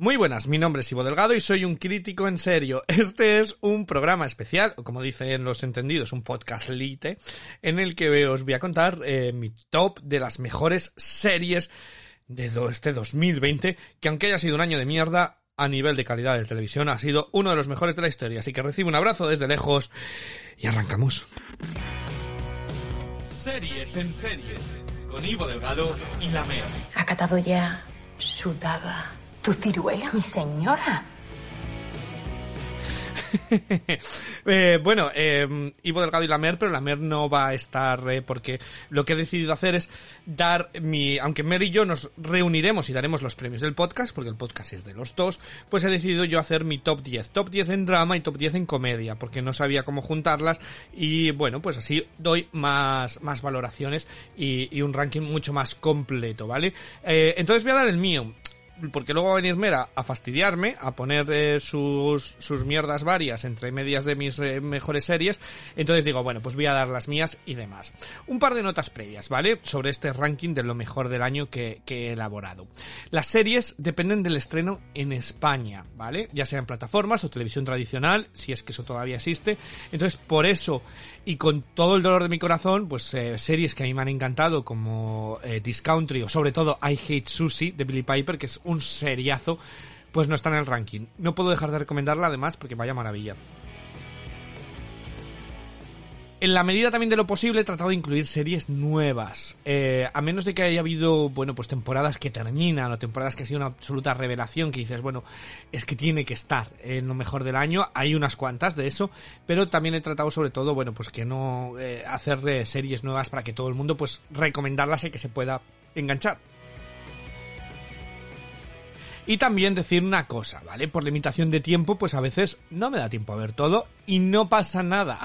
Muy buenas, mi nombre es Ivo Delgado y soy un crítico en serio. Este es un programa especial, o como dicen los entendidos, un podcast lite, en el que os voy a contar eh, mi top de las mejores series de este 2020, que aunque haya sido un año de mierda, a nivel de calidad de televisión ha sido uno de los mejores de la historia. Así que recibo un abrazo desde lejos y arrancamos. Series en series, con Ivo Delgado y la Mea. ¿Ha catado ya su daba? ¿Tu ciruela, mi señora? eh, bueno, eh, Ivo Delgado y la Mer, pero la Mer no va a estar eh, porque lo que he decidido hacer es dar mi... Aunque Mer y yo nos reuniremos y daremos los premios del podcast, porque el podcast es de los dos, pues he decidido yo hacer mi top 10. Top 10 en drama y top 10 en comedia, porque no sabía cómo juntarlas y bueno, pues así doy más, más valoraciones y, y un ranking mucho más completo, ¿vale? Eh, entonces voy a dar el mío porque luego va a venir Mera a fastidiarme, a poner eh, sus, sus mierdas varias entre medias de mis eh, mejores series. Entonces digo, bueno, pues voy a dar las mías y demás. Un par de notas previas, ¿vale? Sobre este ranking de lo mejor del año que, que he elaborado. Las series dependen del estreno en España, ¿vale? Ya sea en plataformas o televisión tradicional, si es que eso todavía existe. Entonces, por eso, y con todo el dolor de mi corazón, pues eh, series que a mí me han encantado, como eh, Discountry o sobre todo I Hate Susie de Billy Piper, que es un seriazo, pues no está en el ranking. No puedo dejar de recomendarla además porque vaya maravilla. En la medida también de lo posible he tratado de incluir series nuevas. Eh, a menos de que haya habido, bueno, pues temporadas que terminan o temporadas que ha sido una absoluta revelación que dices, bueno, es que tiene que estar en lo mejor del año. Hay unas cuantas de eso, pero también he tratado sobre todo, bueno, pues que no eh, hacer eh, series nuevas para que todo el mundo pues recomendarlas y que se pueda enganchar. Y también decir una cosa, ¿vale? Por limitación de tiempo, pues a veces no me da tiempo a ver todo y no pasa nada.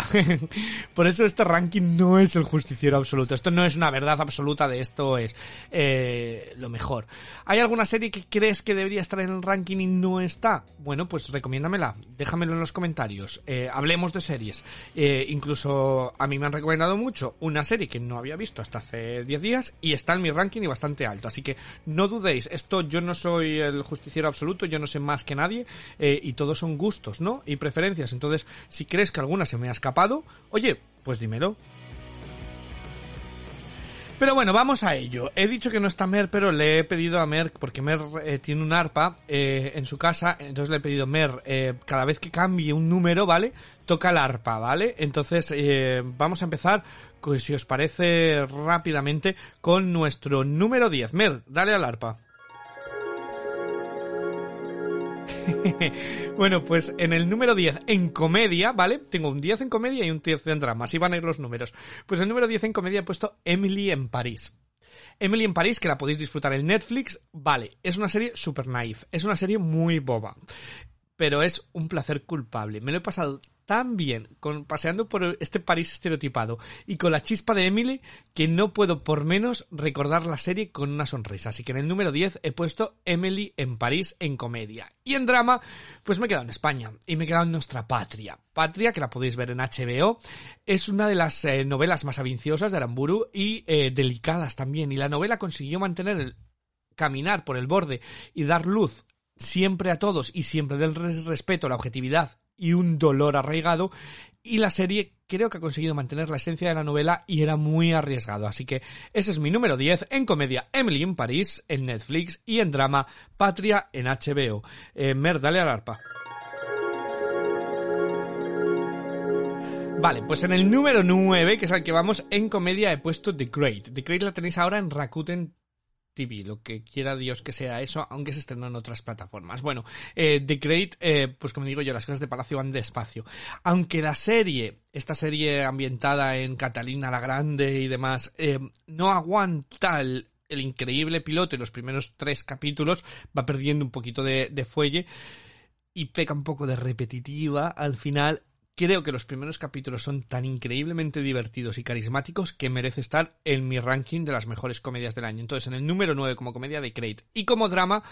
Por eso este ranking no es el justiciero absoluto. Esto no es una verdad absoluta de esto es eh, lo mejor. ¿Hay alguna serie que crees que debería estar en el ranking y no está? Bueno, pues recomiéndamela. Déjamelo en los comentarios. Eh, hablemos de series. Eh, incluso a mí me han recomendado mucho una serie que no había visto hasta hace 10 días y está en mi ranking y bastante alto. Así que no dudéis. Esto yo no soy el justiciero absoluto, yo no sé más que nadie eh, y todos son gustos, ¿no? Y preferencias. Entonces, si crees que alguna se me ha escapado, oye, pues dímelo. Pero bueno, vamos a ello. He dicho que no está Mer, pero le he pedido a Mer, porque Mer eh, tiene un arpa eh, en su casa, entonces le he pedido, Mer, eh, cada vez que cambie un número, ¿vale? Toca el arpa, ¿vale? Entonces vamos a empezar, pues, si os parece rápidamente, con nuestro número 10. Mer, dale al arpa. bueno, pues en el número 10 en comedia, ¿vale? Tengo un 10 en comedia y un 10 en drama, así van a ir los números. Pues el número 10 en comedia he puesto Emily en París. Emily en París, que la podéis disfrutar en Netflix, vale, es una serie super naif, es una serie muy boba, pero es un placer culpable. Me lo he pasado tan bien con, paseando por este París estereotipado y con la chispa de Emily que no puedo por menos recordar la serie con una sonrisa. Así que en el número 10 he puesto Emily en París en comedia. Y en drama, pues me he quedado en España y me he quedado en nuestra patria. Patria, que la podéis ver en HBO, es una de las eh, novelas más avinciosas de Aramburu y eh, delicadas también. Y la novela consiguió mantener el caminar por el borde y dar luz siempre a todos y siempre del respeto, la objetividad y un dolor arraigado y la serie creo que ha conseguido mantener la esencia de la novela y era muy arriesgado. Así que ese es mi número 10 en comedia Emily en París en Netflix y en drama Patria en HBO. Eh, Mer, dale al arpa. Vale, pues en el número 9, que es al que vamos, en comedia he puesto The Great. The Great la tenéis ahora en Rakuten TV, lo que quiera Dios que sea eso, aunque se estrenó en otras plataformas. Bueno, eh, The Great, eh, pues como digo yo, las cosas de Palacio van despacio. Aunque la serie, esta serie ambientada en Catalina la Grande y demás, eh, no aguanta el, increíble piloto y los primeros tres capítulos, va perdiendo un poquito de, de fuelle y peca un poco de repetitiva al final creo que los primeros capítulos son tan increíblemente divertidos y carismáticos que merece estar en mi ranking de las mejores comedias del año. Entonces, en el número 9 como comedia de Crate. Y como drama,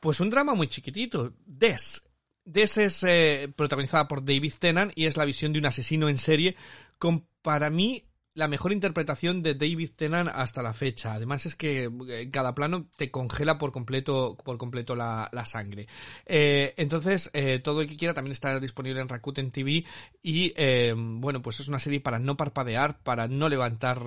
pues un drama muy chiquitito. Des. Des es eh, protagonizada por David Tennant y es la visión de un asesino en serie con, para mí, la mejor interpretación de David Tennant hasta la fecha. Además es que eh, cada plano te congela por completo, por completo la, sangre. Eh, entonces, eh, todo el que quiera también está disponible en Rakuten TV y, bueno, pues es una serie para no parpadear, para no levantar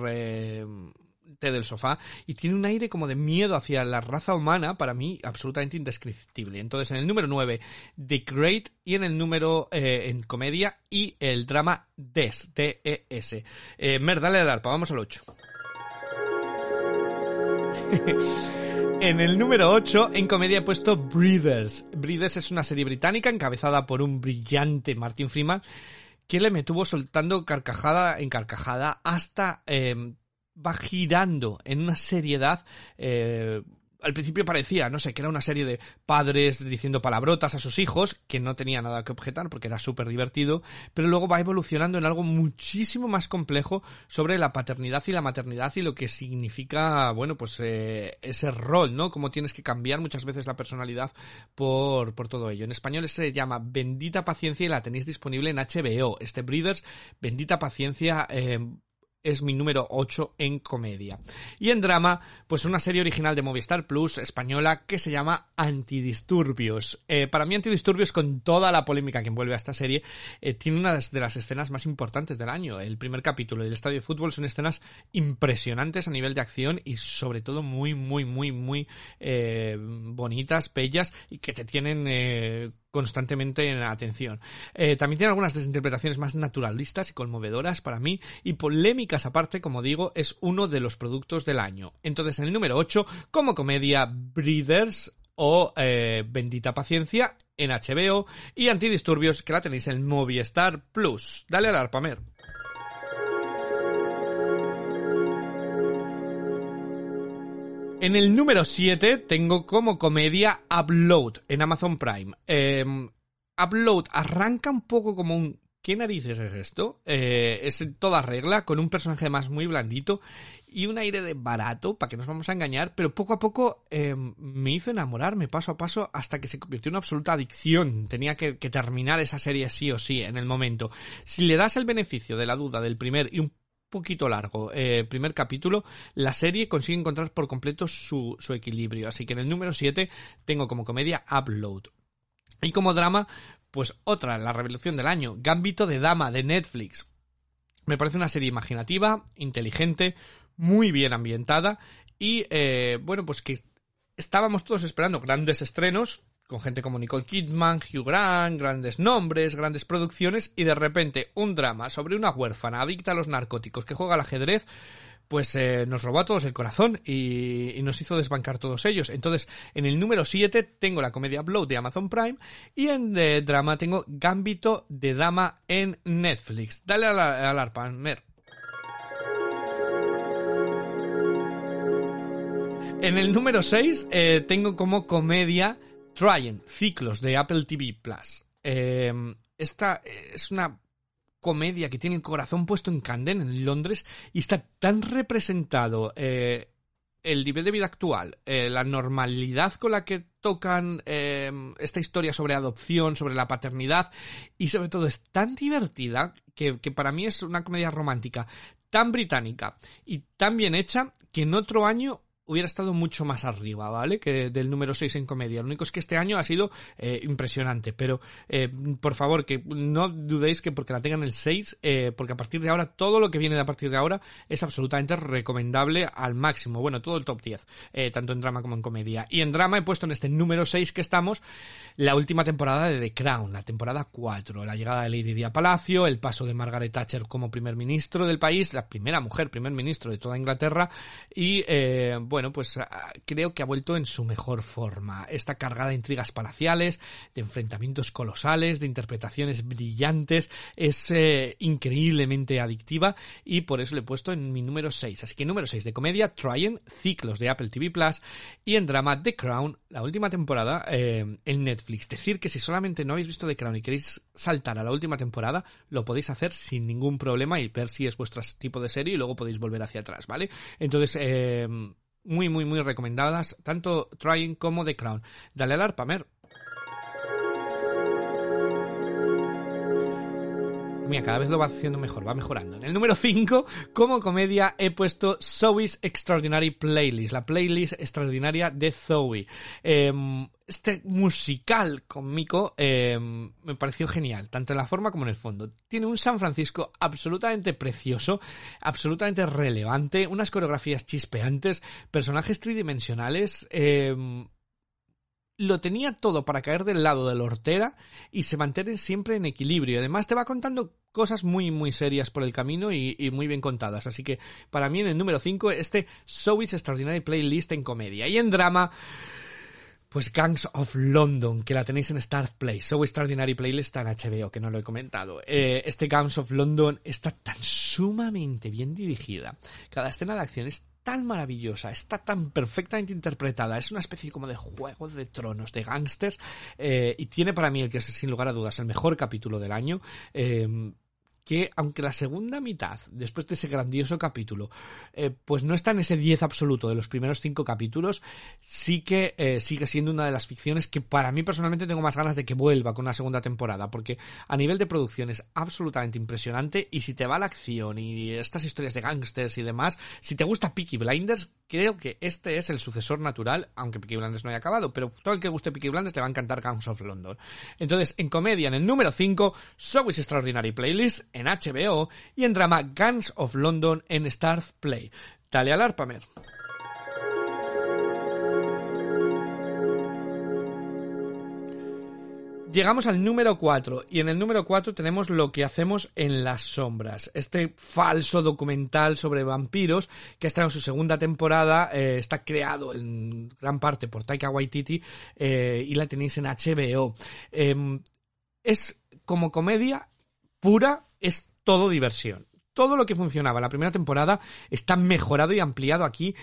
del sofá y tiene un aire como de miedo hacia la raza humana, para mí absolutamente indescriptible. Entonces, en el número 9, The Great, y en el número eh, en comedia y el drama Des, D-E-S. Eh, Mer, dale al arpa, vamos al 8. en el número 8, en comedia he puesto Breathers. Breathers es una serie británica encabezada por un brillante Martin Freeman que le me soltando carcajada en carcajada hasta eh, va girando en una seriedad eh, al principio parecía, no sé, que era una serie de padres diciendo palabrotas a sus hijos, que no tenía nada que objetar porque era súper divertido, pero luego va evolucionando en algo muchísimo más complejo sobre la paternidad y la maternidad y lo que significa, bueno, pues eh, ese rol, ¿no? Cómo tienes que cambiar muchas veces la personalidad por, por todo ello. En español se llama Bendita Paciencia y la tenéis disponible en HBO. Este Breeders, Bendita Paciencia, eh, es mi número 8 en comedia. Y en drama, pues una serie original de Movistar Plus española que se llama Antidisturbios. Eh, para mí Antidisturbios, con toda la polémica que envuelve a esta serie, eh, tiene una de las escenas más importantes del año. El primer capítulo del estadio de fútbol son escenas impresionantes a nivel de acción y sobre todo muy, muy, muy, muy eh, bonitas, bellas y que te tienen constantemente en atención. Eh, también tiene algunas desinterpretaciones más naturalistas y conmovedoras para mí y polémicas aparte, como digo, es uno de los productos del año. Entonces en el número 8, como comedia, Breeders o eh, Bendita Paciencia en HBO y Antidisturbios que la tenéis en Movistar Plus. Dale al arpamer. En el número 7 tengo como comedia Upload en Amazon Prime. Em, Upload arranca un poco como un... ¿Qué narices es esto? Eh, es en toda regla, con un personaje más muy blandito y un aire de barato, para que nos vamos a engañar, pero poco a poco em, me hizo enamorarme paso a paso hasta que se convirtió en una absoluta adicción. Tenía que, que, terminar esa serie sí o sí en el momento. Si le das el beneficio de la duda del primer y un poquito largo. Eh, primer capítulo, la serie consigue encontrar por completo su, su equilibrio. Así que en el número 7 tengo como comedia Upload. Y como drama, pues otra, la revelación del año, Gambito de Dama de Netflix. Me parece una serie imaginativa, inteligente, muy bien ambientada y eh, bueno, pues que estábamos todos esperando grandes estrenos, con gente como Nicole Kidman, Hugh Grant, grandes nombres, grandes producciones, y de repente un drama sobre una huérfana adicta a los narcóticos que juega al ajedrez, pues eh, nos robó a todos el corazón y, nos hizo desbancar todos ellos. Entonces, en el número 7 tengo la comedia Blow de Amazon Prime y en de drama tengo Gambito de Dama en Netflix. Dale al, al arpa, Mer. En el número 6 eh, tengo como comedia Trying, ciclos de Apple TV Plus. Eh, esta es una comedia que tiene el corazón puesto en Camden, en Londres, y está tan representado eh, el nivel de vida actual, eh, la normalidad con la que tocan esta historia sobre adopción, sobre la paternidad, y sobre todo es tan divertida que, que para mí es una comedia romántica tan británica y tan bien hecha que en otro año hubiera estado mucho más arriba, ¿vale? Que del número 6 en comedia. Lo único es que este año ha sido eh, impresionante, pero eh, por favor, que no dudéis que porque la tengan el 6, eh, porque a partir de ahora, todo lo que viene de a partir de ahora es absolutamente recomendable al máximo. Bueno, todo el top 10, tanto en drama como en comedia. Y en drama he puesto en este número 6 que estamos la última temporada de The Crown, la temporada 4, la llegada de Lady Di Palacio, el paso de Margaret Thatcher como primer ministro del país, la primera mujer primer ministro de toda Inglaterra y, bueno, bueno, pues ah, creo que ha vuelto en su mejor forma. Está cargada de intrigas palaciales, de enfrentamientos colosales, de interpretaciones brillantes, es eh, increíblemente adictiva y por eso le he puesto en mi número 6. Así que número 6 de comedia, Tryon, ciclos de Apple TV Plus y en drama The Crown, la última temporada eh, en Netflix. Decir que si solamente no habéis visto The Crown y queréis saltar a la última temporada, lo podéis hacer sin ningún problema y ver si es vuestro tipo de serie y luego podéis volver hacia atrás, ¿vale? Entonces, eh, muy, muy, muy recomendadas, tanto Trying como The Crown. Dale al arpa, Mer. Mira, cada vez lo va haciendo mejor, va mejorando. En el número 5, como comedia, he puesto Zoe's Extraordinary Playlist, la playlist extraordinaria de Zoe. Em, este musical cómico em, me pareció genial, tanto en la forma como en el fondo. Tiene un San Francisco absolutamente precioso, absolutamente relevante, unas coreografías chispeantes, personajes tridimensionales, eh, lo tenía todo para caer del lado de la hortera y se mantiene siempre en equilibrio. Además te va contando cosas muy muy serias por el camino y, muy bien contadas. Así que para mí en el número 5 este Zoe's Extraordinary Playlist en comedia. Y en drama pues Gangs of London, que la tenéis en Start Play. So Extraordinary Playlist en HBO, que no lo he comentado. Eh, este Gangs of London está tan sumamente bien dirigida. Cada escena de acción es tan maravillosa, está tan perfectamente interpretada, es una especie como de juego de tronos, de gángsters, eh, y tiene para mí el que es sin lugar a dudas el mejor capítulo del año. Eh, que aunque la segunda mitad, después de ese grandioso capítulo, eh, pues no está en ese 10 absoluto de los primeros cinco capítulos, sí que eh, sigue siendo una de las ficciones que para mí personalmente tengo más ganas de que vuelva con una segunda temporada, porque a nivel de producción es absolutamente impresionante y si te va la acción y estas historias de gangsters y demás, si te gusta Peaky Blinders, creo que este es el sucesor natural, aunque Peaky Blinders no haya acabado, pero todo el que guste Peaky Blinders te va a encantar Gangs of London. Entonces, en comedia, en el número 5, Is Extraordinary Playlist, en HBO y en drama Guns of London en Stars Play. Dale al Arpamer. Llegamos al número 4 y en el número 4 tenemos lo que hacemos en las sombras. Este falso documental sobre vampiros que está en su segunda temporada, eh, está creado en gran parte por Taika Waititi eh, y la tenéis en HBO. Em, es como comedia pura, es todo diversión. Todo lo que funcionaba la primera temporada está mejorado y ampliado aquí.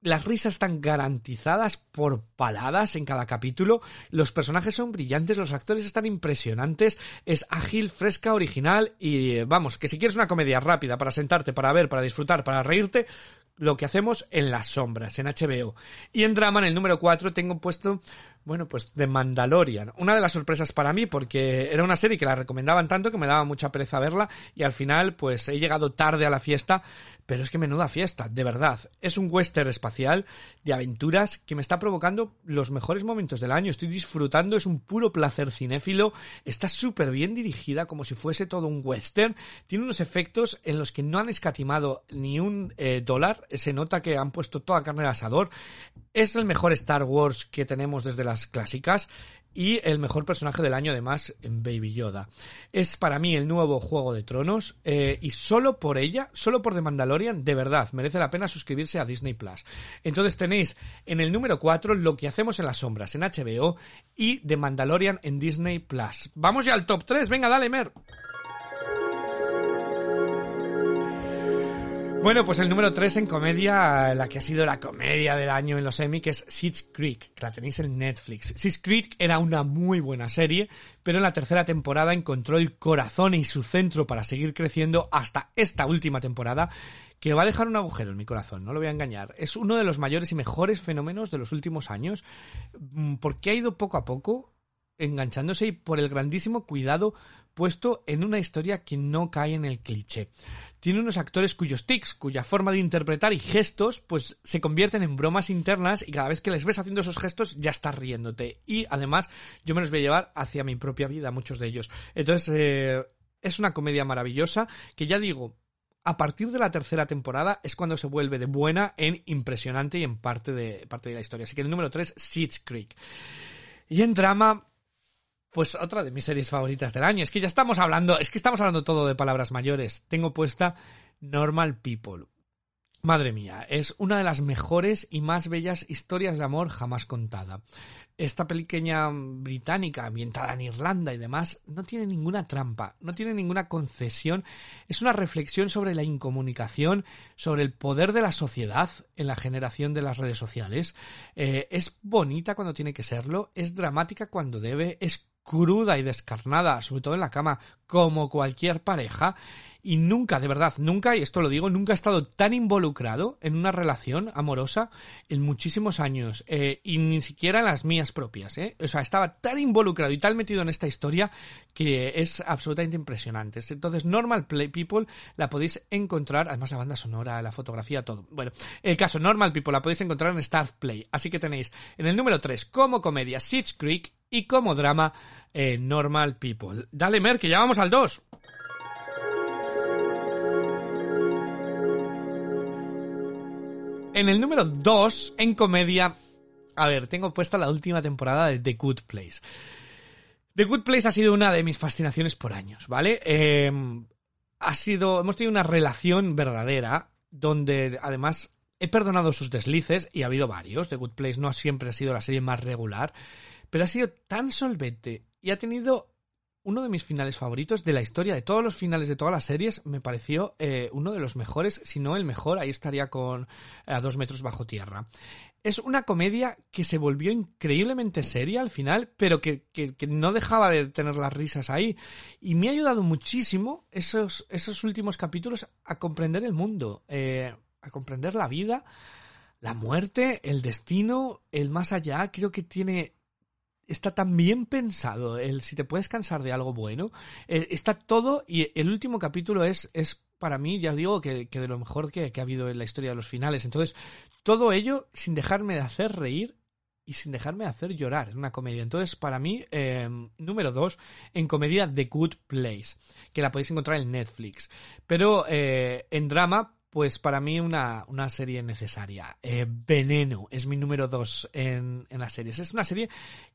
Las risas están garantizadas por paladas en cada capítulo, los personajes son brillantes, los actores están impresionantes, es ágil, fresca, original y vamos, que si quieres una comedia rápida para sentarte, para ver, para disfrutar, para reírte, lo que hacemos en las sombras, en HBO. Y en drama, en el número 4, tengo puesto bueno, pues The Mandalorian. Una de las sorpresas para mí, porque era una serie que la recomendaban tanto que me daba mucha pereza verla y al final, pues he llegado tarde a la fiesta, pero es que menuda fiesta, de verdad. Es un western espacial de aventuras que me está provocando los mejores momentos del año. Estoy disfrutando, es un puro placer cinéfilo. Está súper bien dirigida, como si fuese todo un western. Tiene unos efectos en los que no han escatimado ni un eh, dólar. Se nota que han puesto toda carne al asador. Es el mejor Star Wars que tenemos desde las clásicas y el mejor personaje del año además en Baby Yoda. Es para mí el nuevo Juego de Tronos eh, y solo por ella, solo por The Mandalorian, de verdad, merece la pena suscribirse a Disney Plus. Entonces tenéis en el número 4 lo que hacemos en las sombras en HBO y The Mandalorian en Disney Plus. Vamos ya al top 3, venga, dale, Mer. Bueno, pues el número 3 en comedia, la que ha sido la comedia del año en los Emmy, que es Schitt's Creek, que la tenéis en Netflix. Schitt's Creek era una muy buena serie, pero en la tercera temporada encontró el corazón y su centro para seguir creciendo hasta esta última temporada, que va a dejar un agujero en mi corazón, no lo voy a engañar. Es uno de los mayores y mejores fenómenos de los últimos años, mm, porque ha ido poco a poco enganchándose y por el grandísimo cuidado puesto en una historia que no cae en el cliché. Tiene unos actores cuyos tics, cuya forma de interpretar y gestos, pues se convierten en bromas internas y cada vez que les ves haciendo esos gestos ya estás riéndote. Y además yo me los voy a llevar hacia mi propia vida, muchos de ellos. Entonces, eh, es una comedia maravillosa que ya digo, a partir de la tercera temporada es cuando se vuelve de buena en impresionante y en parte de, parte de la historia. Así que el número 3, Seeds Creek. Y en drama, pues otra de mis series favoritas del año. Es que ya estamos hablando, es que estamos hablando todo de palabras mayores. Tengo puesta Normal People. Madre mía, es una de las mejores y más bellas historias de amor jamás contada. Esta pequeña británica ambientada en Irlanda y demás no tiene ninguna trampa, no tiene ninguna concesión. Es una reflexión sobre la incomunicación, sobre el poder de la sociedad en la generación de las redes sociales. Eh, es bonita cuando tiene que serlo, es dramática cuando debe, es cruda y descarnada, sobre todo en la cama, como cualquier pareja, y nunca, de verdad, nunca, y esto lo digo, nunca he estado tan involucrado en una relación amorosa en muchísimos años, eh, y ni siquiera en las mías propias, ¿eh? O sea, estaba tan involucrado y tan metido en esta historia que es absolutamente impresionante. Entonces, Normal Play People la podéis encontrar, además la banda sonora, la fotografía, todo. Bueno, el caso Normal People la podéis encontrar en Start Play, así que tenéis en el número 3 como comedia Sitch Creek y como drama eh, Normal People. Dale, Mer, que ya vamos al 2. En el número 2, en comedia, a ver, tengo puesta la última temporada de The Good Place. The Good Place ha sido una de mis fascinaciones por años, ¿vale? Em, ha sido, hemos tenido una relación verdadera donde además he perdonado sus deslices y ha habido varios. The Good Place no siempre ha sido la serie más regular, pero ha sido tan solvente y ha tenido uno de mis finales favoritos de la historia, de todos los finales de todas las series, me pareció eh, uno de los mejores, si no el mejor, ahí estaría con eh, a dos metros bajo tierra. Es una comedia que se volvió increíblemente seria al final, pero que, no dejaba de tener las risas ahí. Y me ha ayudado muchísimo esos, esos últimos capítulos a comprender el mundo, eh, a comprender la vida, la muerte, el destino, el más allá. Creo que tiene está tan bien pensado el si te puedes cansar de algo bueno. Eh, está todo y el último capítulo es, para mí, ya os digo, que, de lo mejor que, ha habido en la historia de los finales. Entonces, todo ello sin dejarme de hacer reír y sin dejarme de hacer llorar en una comedia. Entonces, para mí, em, número dos, en comedia The Good Place, que la podéis encontrar en Netflix. Pero eh, en drama, pues para mí una, una serie necesaria. Eh, Veneno es mi número dos en, en las series. Es una serie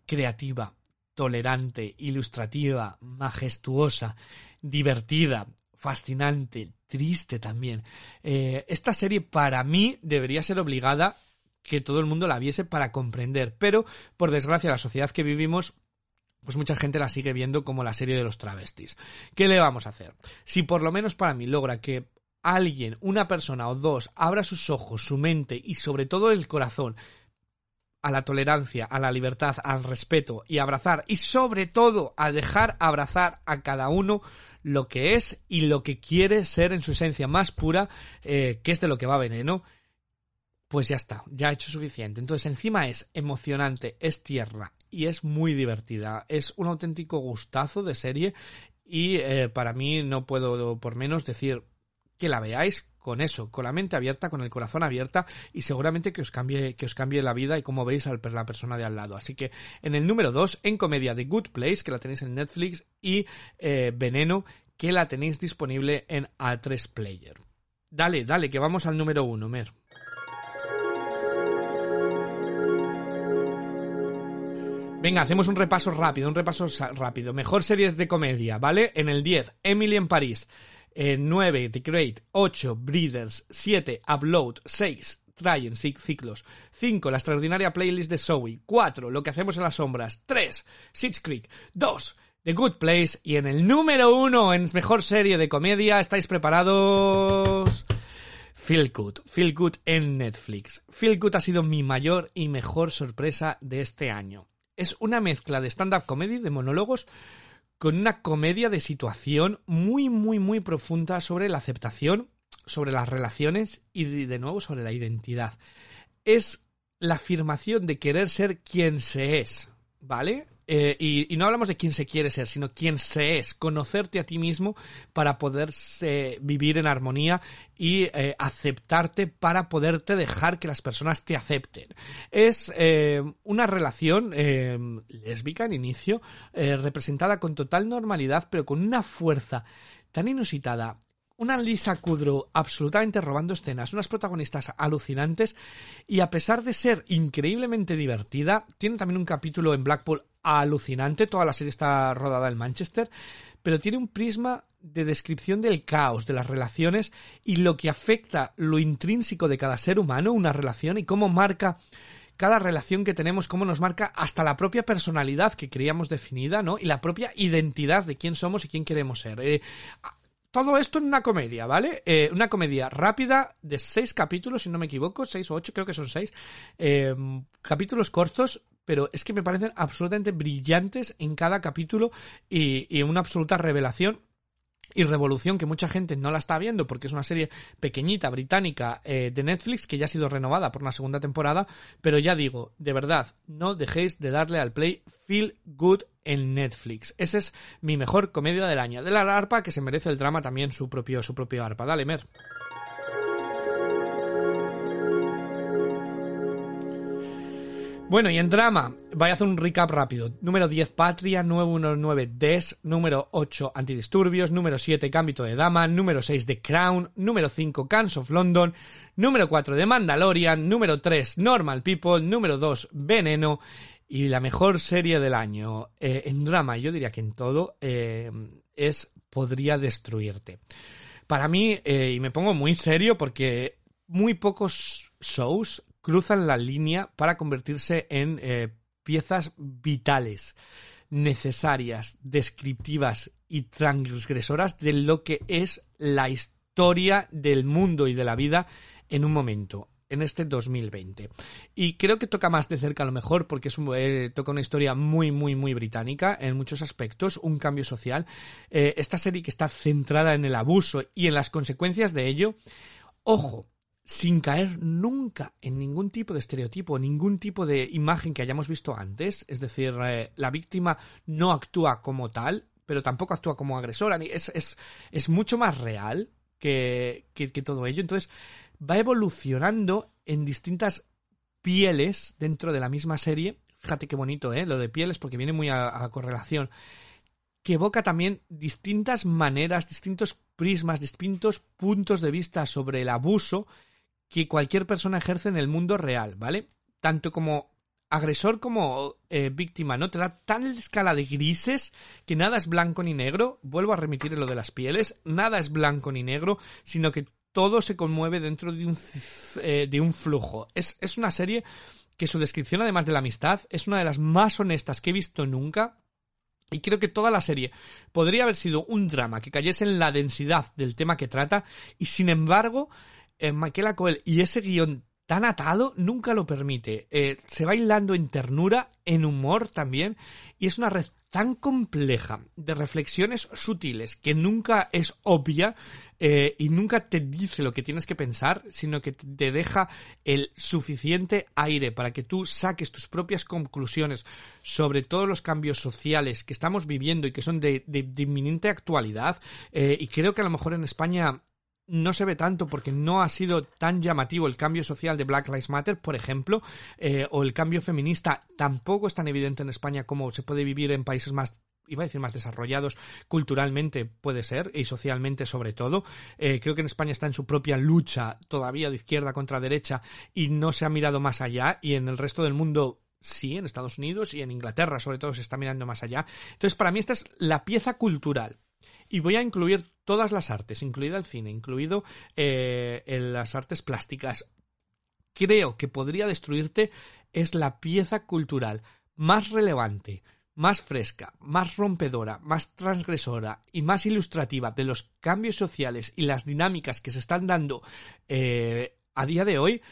creativa, tolerante, ilustrativa, majestuosa, divertida, fascinante, triste también. Eh, esta serie para mí debería ser obligada que todo el mundo la viese para comprender, pero por desgracia la sociedad que vivimos pues mucha gente la sigue viendo como la serie de los travestis. ¿Qué le vamos a hacer? Si por lo menos para mí logra que alguien, una persona o dos, abra sus ojos, su mente y sobre todo el corazón a la tolerancia, a la libertad, al respeto y abrazar y sobre todo a dejar abrazar a cada uno lo que es y lo que quiere ser en su esencia más pura, eh, que es de lo que va veneno, pues ya está, ya ha hecho suficiente. Entonces encima es emocionante, es tierra y es muy divertida. Es un auténtico gustazo de serie y eh, para mí no puedo por menos decir que la veáis con eso, con la mente abierta, con el corazón abierta y seguramente que os cambie, que os cambie la vida y como veis a la persona de al lado. Así que en el número 2, en comedia The Good Place, que la tenéis en Netflix, y eh, Veneno, que la tenéis disponible en A3 Player. Dale, dale, que vamos al número 1, Mer. Venga, hacemos un repaso rápido, un repaso rápido. Mejor series de comedia, ¿vale? En el 10, Emily en París. 9, The Great, 8, Breeders, 7, Upload, 6, Trayen Ciclos, 5, la extraordinaria playlist de Zoe, 4, Lo que hacemos en las sombras, 3, Six Creek, 2, The Good Place y en el número 1 en mejor serie de comedia, ¿estáis preparados? Feel Good, Feel Good en Netflix. Feel Good ha sido mi mayor y mejor sorpresa de este año. Es una mezcla de stand-up comedy, de monólogos, con una comedia de situación muy, muy, muy profunda sobre la aceptación, sobre las relaciones y de nuevo sobre la identidad. Es la afirmación de querer ser quien se es, ¿vale? Eh, y, no hablamos de quién se quiere ser, sino quién se es, conocerte a ti mismo para poder vivir en armonía y eh, aceptarte para poderte dejar que las personas te acepten. Es eh, una relación lésbica en inicio, representada con total normalidad, pero con una fuerza tan inusitada una Lisa Kudrow absolutamente robando escenas, unas protagonistas alucinantes y a pesar de ser increíblemente divertida, tiene también un capítulo en Blackpool alucinante, toda la serie está rodada en Manchester, pero tiene un prisma de descripción del caos, de las relaciones y lo que afecta lo intrínseco de cada ser humano, una relación y cómo marca cada relación que tenemos, cómo nos marca hasta la propia personalidad que creíamos definida, ¿no? Y la propia identidad de quién somos y quién queremos ser. Eh, todo esto en una comedia, ¿vale? Eh, una comedia rápida de seis capítulos, si no me equivoco, seis o ocho, creo que son seis. Eh, capítulos cortos, pero es que me parecen absolutamente brillantes en cada capítulo y, una absoluta revelación y Revolución, que mucha gente no la está viendo porque es una serie pequeñita, británica, eh, de Netflix, que ya ha sido renovada por una segunda temporada, pero ya digo, de verdad, no dejéis de darle al play Feel Good en Netflix. Esa es mi mejor comedia del año. De la arpa, que se merece el drama también su propio, su propio arpa. Dale, Mer. Bueno, y en drama, voy a hacer un recap rápido. Número 10, Patria. Número 9, Des. Número 8, Antidisturbios. Número 7, Cámbito de Dama. Número 6, The Crown. Número 5, Cans of London. Número 4, The Mandalorian. Número 3, Normal People. Número 2, Veneno. Y la mejor serie del año eh, en drama, yo diría que en todo, eh, es Podría Destruirte. Para mí, eh, y me pongo muy serio porque muy pocos shows cruzan la línea para convertirse en eh, piezas vitales, necesarias, descriptivas y transgresoras de lo que es la historia del mundo y de la vida en un momento en este 2020. Y creo que toca más de cerca a lo mejor porque es eh, toca una historia muy, muy, muy británica en muchos aspectos, un cambio social. Eh, esta serie que está centrada en el abuso y en las consecuencias de ello. Ojo, sin caer nunca en ningún tipo de estereotipo, ningún tipo de imagen que hayamos visto antes. Es decir, eh, la víctima no actúa como tal, pero tampoco actúa como agresora. Es, mucho más real que, que, todo ello. Entonces, va evolucionando en distintas pieles dentro de la misma serie. Fíjate qué bonito, ¿eh? Lo de pieles, porque viene muy a correlación que evoca también distintas maneras, distintos prismas, distintos puntos de vista sobre el abuso que cualquier persona ejerce en el mundo real, ¿vale? Tanto como agresor como eh, víctima, ¿no? Te da tal escala de grises que nada es blanco ni negro. Vuelvo a remitir lo de las pieles. Nada es blanco ni negro, sino que todo se conmueve dentro de un, eh, de un flujo. Es, es una serie que su descripción, además de la amistad, es una de las más honestas que he visto nunca. Y creo que toda la serie podría haber sido un drama que cayese en la densidad del tema que trata y sin embargo eh, Michaela Coel y ese guion tan atado nunca lo permite. Eh, se va hilando en ternura, en humor también, y es una red tan compleja de reflexiones sutiles que nunca es obvia eh, y nunca te dice lo que tienes que pensar, sino que te deja el suficiente aire para que tú saques tus propias conclusiones sobre todos los cambios sociales que estamos viviendo y que son de, inminente actualidad. y creo que a lo mejor en España no se ve tanto porque no ha sido tan llamativo el cambio social de Black Lives Matter, por ejemplo, eh, o el cambio feminista tampoco es tan evidente en España como se puede vivir en países más iba a decir más desarrollados culturalmente puede ser y socialmente sobre todo eh, creo que en España está en su propia lucha todavía de izquierda contra derecha y no se ha mirado más allá y en el resto del mundo sí, en Estados Unidos y en Inglaterra sobre todo se está mirando más allá. Entonces, para mí esta es la pieza cultural y voy a incluir todas las artes, incluido el cine, incluido eh, las artes plásticas. Creo que podría destruirte es la pieza cultural más relevante, más fresca, más rompedora, más transgresora y más ilustrativa de los cambios sociales y las dinámicas que se están dando eh, a día de hoy,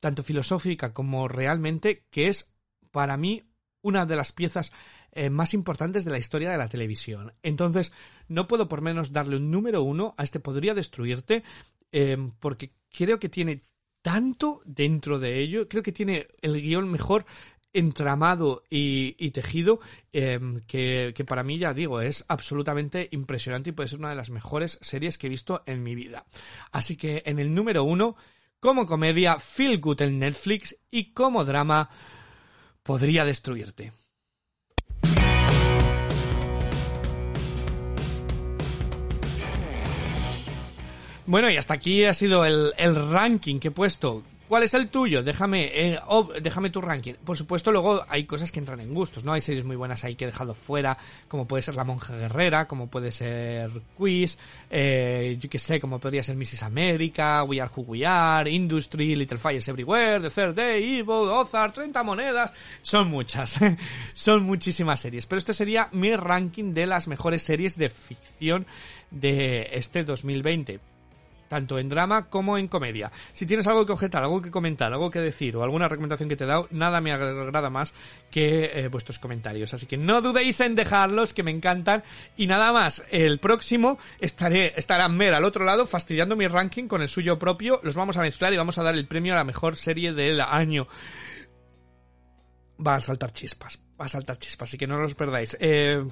tanto filosófica como realmente, que es para mí una de las piezas eh, más importantes de la historia de la televisión. Entonces, no puedo por menos darle un número uno a este Podría Destruirte, eh, porque creo que tiene tanto dentro de ello, creo que tiene el guion mejor entramado y, tejido eh, que, que, para mí ya digo es absolutamente impresionante y puede ser una de las mejores series que he visto en mi vida así que en el número uno como comedia Feel Good en Netflix y como drama podría destruirte Bueno, y hasta aquí ha sido el, ranking que he puesto. ¿Cuál es el tuyo? Déjame, eh, déjame tu ranking. Por supuesto, luego hay cosas que entran en gustos, ¿no? Hay series muy buenas ahí que he dejado fuera, como puede ser La Monja Guerrera, como puede ser Quiz, eh, yo qué sé, como podría ser Mrs. America, We Are Who We Are, Industry, Little Fires Everywhere, The Third Day, Evil, Ozark, 30 monedas. Son muchas, son muchísimas series. Pero este sería mi ranking de las mejores series de ficción de este 2020 tanto en drama como en comedia. Si tienes algo que objetar, algo que comentar, algo que decir o alguna recomendación que te he dado, nada me agrada más que eh, vuestros comentarios. Así que no dudéis en dejarlos, que me encantan. Y nada más, el próximo estaré, estará Mer al otro lado fastidiando mi ranking con el suyo propio. Los vamos a mezclar y vamos a dar el premio a la mejor serie del año va a saltar chispas, va a saltar chispas, así que no los perdáis. Eh,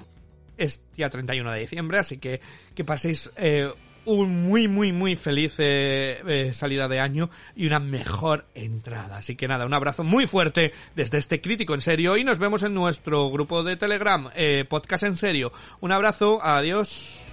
es día 31 de diciembre, así que que paséis eh, un muy, muy, muy feliz eh, eh, salida de año y una mejor entrada. Así que nada, un abrazo muy fuerte desde este crítico en serio y nos vemos en nuestro grupo de Telegram, eh, Podcast en serio. Un abrazo, adiós.